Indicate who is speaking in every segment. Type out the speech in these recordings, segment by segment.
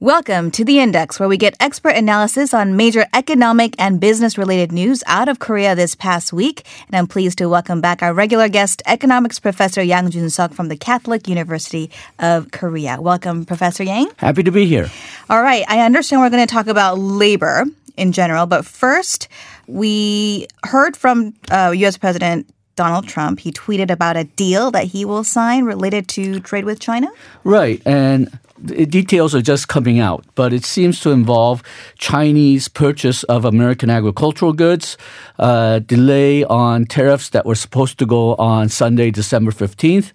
Speaker 1: Welcome to The Index, where we get expert analysis on major economic and business related news out of Korea this past week. And I'm pleased to welcome back our regular guest, economics professor Yang Jun Suk from the Catholic University of Korea. Welcome, Professor Yang.
Speaker 2: Happy to be here.
Speaker 1: All right, I understand we're going to talk about labor in general, but first, we heard from uh, U.S. President Donald Trump. He tweeted about a deal that he will sign related to trade with China.
Speaker 2: Right. And details are just coming out, but it seems to involve Chinese purchase of American agricultural goods, uh, delay on tariffs that were supposed to go on Sunday, December 15th,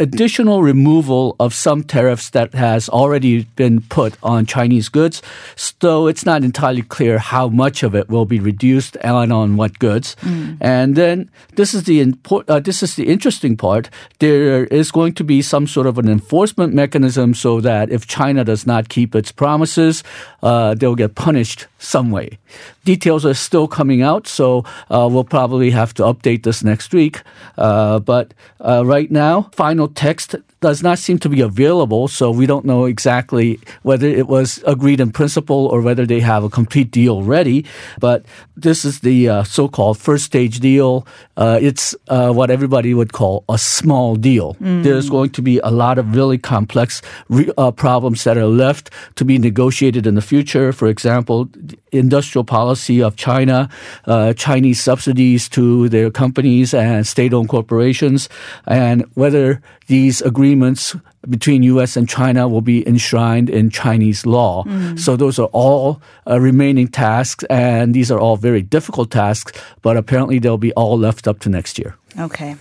Speaker 2: additional removal of some tariffs that has already been put on Chinese goods. So it's not entirely clear how much of it will be reduced and on what goods. Mm. And then this is the import, uh, this is the interesting part. There is going to be some sort of an enforcement mechanism so that if China does not keep its promises, uh, they'll get punished some way. Details are still coming out, so uh, we'll probably have to update this next week. Uh, but uh, right now, final text does not seem to be available, so we don't know exactly whether it was agreed in principle or whether they have a complete deal ready. But this is the uh, so-called first stage deal. Uh, it's uh, what everybody would call a small deal. Mm. There's going to be a lot of really complex re- uh, problems that are left to be negotiated in the future. For example, industrial policy of China, uh, Chinese subsidies to their companies and state-owned corporations, and whether these agreements between U.S. and China will be enshrined in Chinese law. Mm. So those are all uh, remaining tasks, and these are all very difficult tasks. But apparently, they'll be all left up to next year.
Speaker 1: Okay.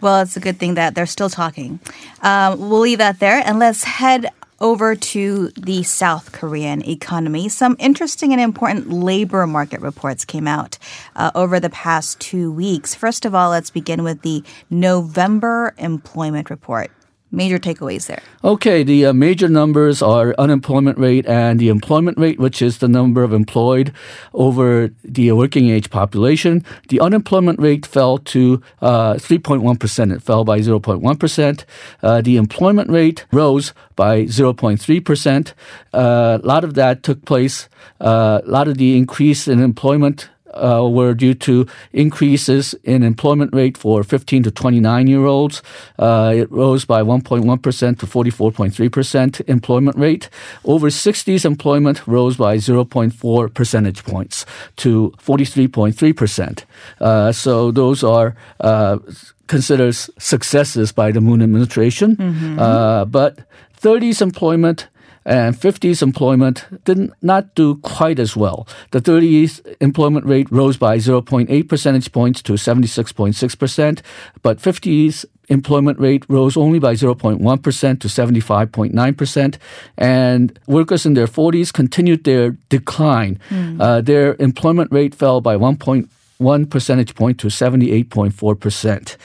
Speaker 1: Well, it's a good thing that they're still talking. Um, we'll leave that there, and let's head over to the South Korean economy. Some interesting and important labor market reports came out uh, over the past two weeks. First of all, let's begin with the November employment report major takeaways there?
Speaker 2: Okay, the uh, major numbers are unemployment rate and the employment rate, which is the number of employed over the working age population. The unemployment rate fell to uh, 3.1%. It fell by 0.1%. Uh, the employment rate rose by 0.3%. Uh, a lot of that took place, uh, a lot of the increase in employment uh, were due to increases in employment rate for 15 to 29 year olds. Uh, it rose by 1.1% to 44.3% employment rate. Over 60s employment rose by 0.4 percentage points to 43.3%. Uh, so those are uh, considered successes by the Moon administration. Mm-hmm. Uh, but 30s employment and 50s employment did not do quite as well. The 30s employment rate rose by 0.8 percentage points to 76.6%, but 50s employment rate rose only by 0.1% to 75.9%. And workers in their 40s continued their decline. Mm. Uh, their employment rate fell by 1.1 percentage point to 78.4%.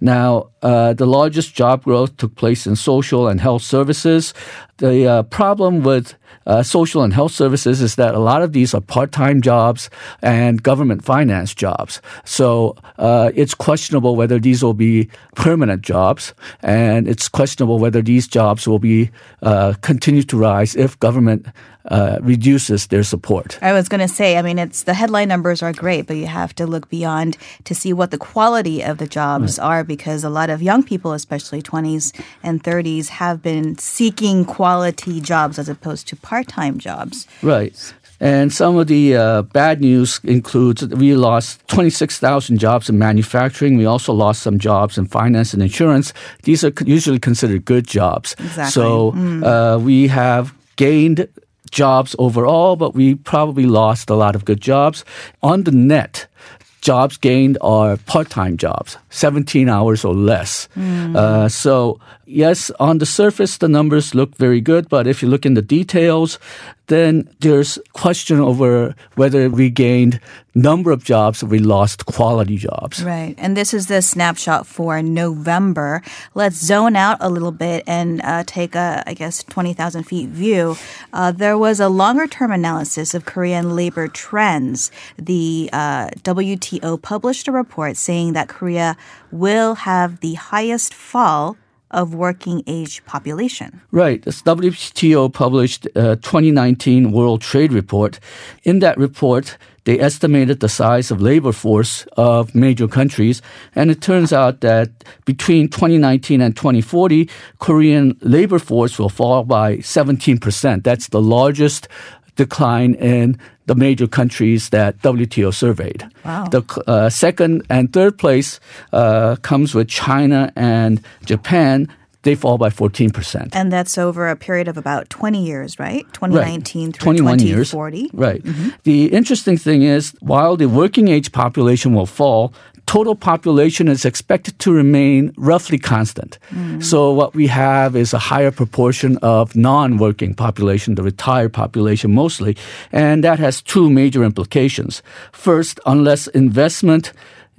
Speaker 2: Now, uh, the largest job growth took place in social and health services. The uh, problem with uh, social and health services is that a lot of these are part-time jobs and government finance jobs. So uh, it's questionable whether these will be permanent jobs, and it's questionable whether these jobs will be uh, continue to rise if government uh, reduces their support.
Speaker 1: I was going to say, I mean, it's the headline numbers are great, but you have to look beyond to see what the quality of the jobs right. are because a lot of young people, especially 20s and 30s, have been seeking quality jobs as opposed to part time jobs.
Speaker 2: Right. And some of the uh, bad news includes we lost 26,000 jobs in manufacturing. We also lost some jobs in finance and insurance. These are usually considered good jobs.
Speaker 1: Exactly.
Speaker 2: So mm. uh, we have gained jobs overall, but we probably lost a lot of good jobs. On the net, jobs gained are part-time jobs, 17 hours or less. Mm. Uh, so yes, on the surface, the numbers look very good, but if you look in the details, then there's question over whether we gained number of jobs or we lost quality jobs.
Speaker 1: Right. And this is the snapshot for November. Let's zone out a little bit and uh, take a, I guess, 20,000 feet view. Uh, there was a longer term analysis of Korean labor trends. The uh, WTO published a report saying that Korea will have the highest fall of working age population.
Speaker 2: Right. The WTO published a 2019 World Trade Report. In that report, they estimated the size of labor force of major countries, and it turns out that between 2019 and 2040, Korean labor force will fall by 17%. That's the largest decline in the major countries that WTO surveyed.
Speaker 1: Wow.
Speaker 2: The uh, second and third place uh, comes with China and Japan. They fall by 14%.
Speaker 1: And that's over a period of about 20 years, right? 2019
Speaker 2: right.
Speaker 1: through
Speaker 2: 21 years.
Speaker 1: 2040.
Speaker 2: Right. The interesting thing is, while the working age population will fall, total population is expected to remain roughly constant. Mm. So what we have is a higher proportion of non-working population, the retired population mostly, and that has two major implications. First, unless investment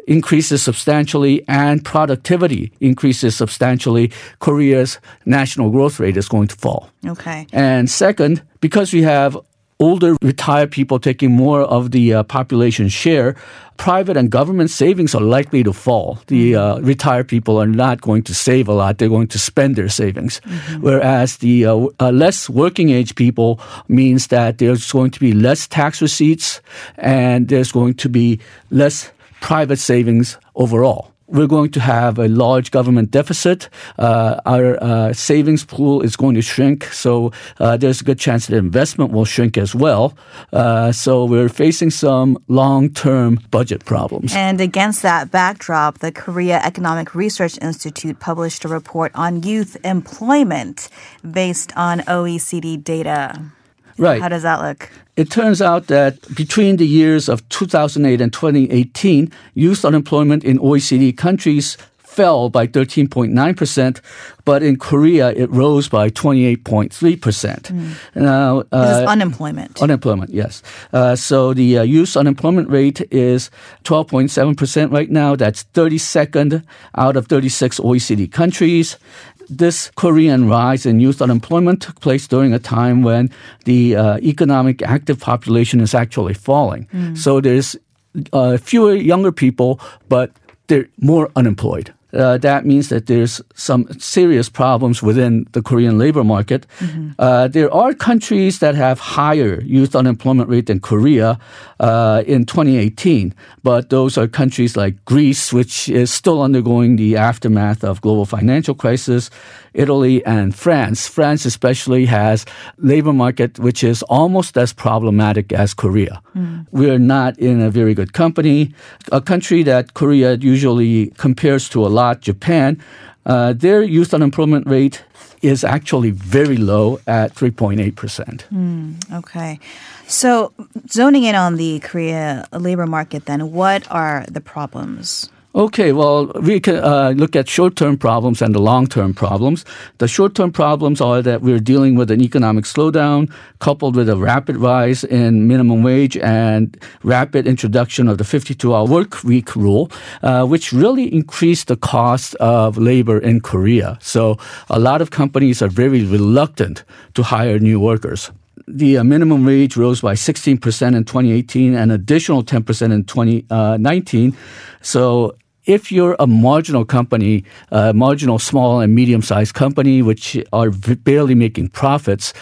Speaker 2: increases substantially and productivity increases substantially, Korea's national growth rate is going to fall.
Speaker 1: Okay.
Speaker 2: And second, because we have older retired people taking more of the uh, population share, private and government savings are likely to fall. The uh, retired people are not going to save a lot, they're going to spend their savings. Whereas the uh, uh, less working age people means that there's going to be less tax receipts and there's going to be less private savings overall. We're going to have a large government deficit. Uh, our uh, savings pool is going to shrink, so uh, there's a good chance that investment will shrink as well. Uh, so we're facing some long-term budget problems.
Speaker 1: And against that backdrop, the Korea Economic Research Institute published a report on youth employment based on OECD data.
Speaker 2: Right.
Speaker 1: How does that look?
Speaker 2: It turns out that between the years of 2008 and 2018, youth unemployment in OECD countries fell by 13.9%, but in Korea it rose by 28.3%. Now,
Speaker 1: This
Speaker 2: uh,
Speaker 1: is unemployment.
Speaker 2: Unemployment, yes. Uh, so the uh, youth unemployment rate is 12.7% right now. That's 32nd out of 36 OECD countries. This Korean rise in youth unemployment took place during a time when the uh, economic active population is actually falling. So there's uh, fewer younger people, but they're more unemployed. Uh, that means that there's some serious problems within the Korean labor market. Uh, there are countries that have higher youth unemployment rate than Korea uh, in 2018, but those are countries like Greece, which is still undergoing the aftermath of global financial crisis, Italy and France. France especially has labor market which is almost as problematic as Korea. We are not in a very good company. A country that Korea usually compares to a lot, Japan, uh, their youth unemployment rate is actually very low at 3.8%.
Speaker 1: Okay. So, zoning in on the Korea labor market, then, what are the problems?
Speaker 2: Okay, well, we can uh, look at short-term problems and the long-term problems. The short-term problems are that we're dealing with an economic slowdown coupled with a rapid rise in minimum wage and rapid introduction of the 52-hour work week rule, uh, which really increased the cost of labor in Korea. So a lot of companies are very reluctant to hire new workers the uh, minimum wage rose by 16% in 2018 and additional 10% in 2019. So if you're a marginal company, a marginal small and medium sized company, which are barely making profits,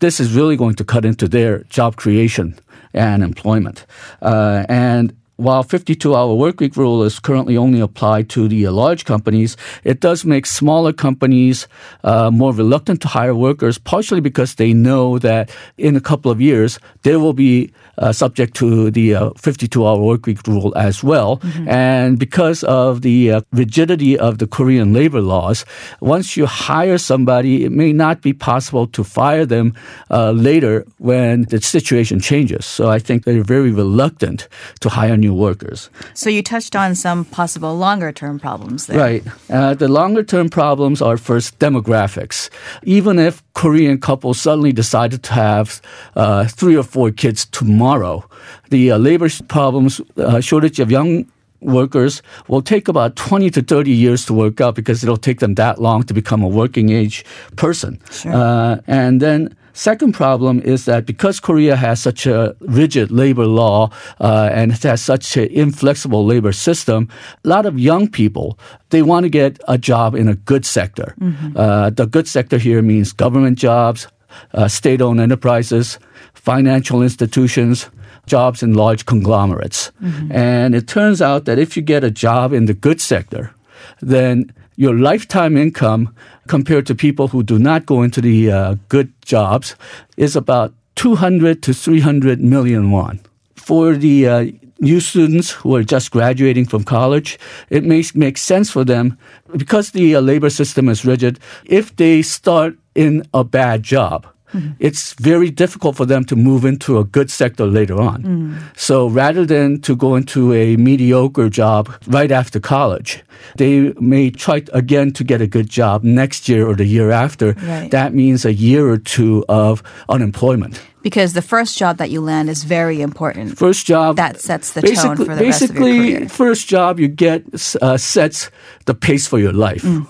Speaker 2: this is really going to cut into their job creation and employment. Uh, and while 52 hour workweek rule is currently only applied to the uh, large companies, it does make smaller companies uh, more reluctant to hire workers, partially because they know that in a couple of years they will be uh, subject to the 52 hour workweek rule as well. And because of the uh, rigidity of the Korean labor laws, once you hire somebody, it may not be possible to fire them uh, later when the situation changes. So I think they're very reluctant to hire new workers.
Speaker 1: So, you touched on some possible longer term problems there.
Speaker 2: Right. Uh, the longer term problems are first demographics. Even if Korean couples suddenly decided to have uh, three or four kids tomorrow, the uh, labor problems, uh, shortage of young workers will take about 20 to 30 years to work out because it'll take them that long to become a working age person. Uh, and then Second problem is that because Korea has such a rigid labor law uh, and it has such an inflexible labor system, a lot of young people they want to get a job in a good sector. Mm-hmm. Uh, the good sector here means government jobs, uh, state-owned enterprises, financial institutions, jobs in large conglomerates. Mm-hmm. And it turns out that if you get a job in the good sector, then your lifetime income compared to people who do not go into the uh, good jobs is about 200 to 300 million won. For the uh, new students who are just graduating from college, it makes make sense for them because the uh, labor system is rigid. If they start in a bad job, Mm-hmm. It's very difficult for them to move into a good sector later on. Mm. So rather than to go into a mediocre job right after college, they may try again to get a good job next year or the year after. Right. That means a year or two of unemployment
Speaker 1: because the first job that you land is very important.
Speaker 2: First job
Speaker 1: that sets the tone for the rest
Speaker 2: of your
Speaker 1: career.
Speaker 2: first job you get uh, sets the pace for your life. Mm.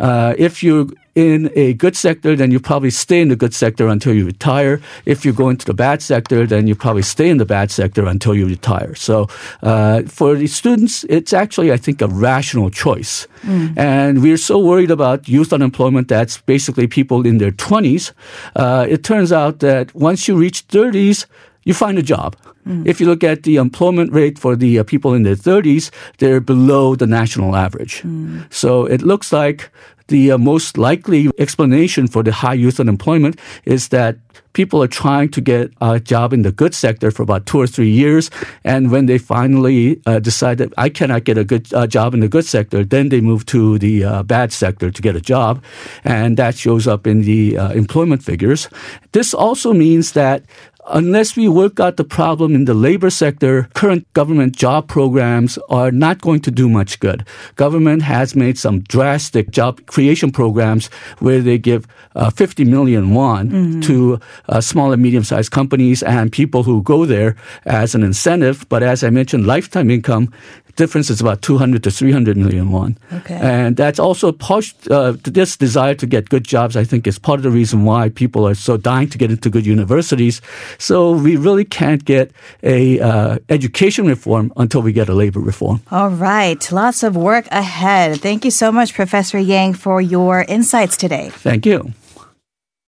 Speaker 2: Uh, if you're in a good sector, then you probably stay in the good sector until you retire. If you go into the bad sector, then you probably stay in the bad sector until you retire. So uh, for the students, it's actually, I think, a rational choice. Mm. And we're so worried about youth unemployment that's basically people in their 20s. Uh, it turns out that once you reach 30s, you find a job. Mm. If you look at the employment rate for the uh, people in their 30s, they're below the national average. Mm. So it looks like the uh, most likely explanation for the high youth unemployment is that people are trying to get a job in the good sector for about two or three years. And when they finally uh, decide that I cannot get a good uh, job in the good sector, then they move to the uh, bad sector to get a job. And that shows up in the uh, employment figures. This also means that unless we work out the problem in the labor sector, current government job programs are not going to do much good. Government has made some drastic job creation programs where they give uh, 50 million won mm-hmm. to uh, small and medium sized companies and people who go there as an incentive. But as I mentioned, lifetime income difference is about 200 to 300 million won. Okay. And that's also part, uh, this desire to get good jobs, I think, is part of the reason why people are so dying to get into good universities. So we really can't get a uh, education reform until we get a labor reform.
Speaker 1: All right. Lots of work ahead. Thank you so much, Professor Yang, for your insights today.
Speaker 2: Thank you.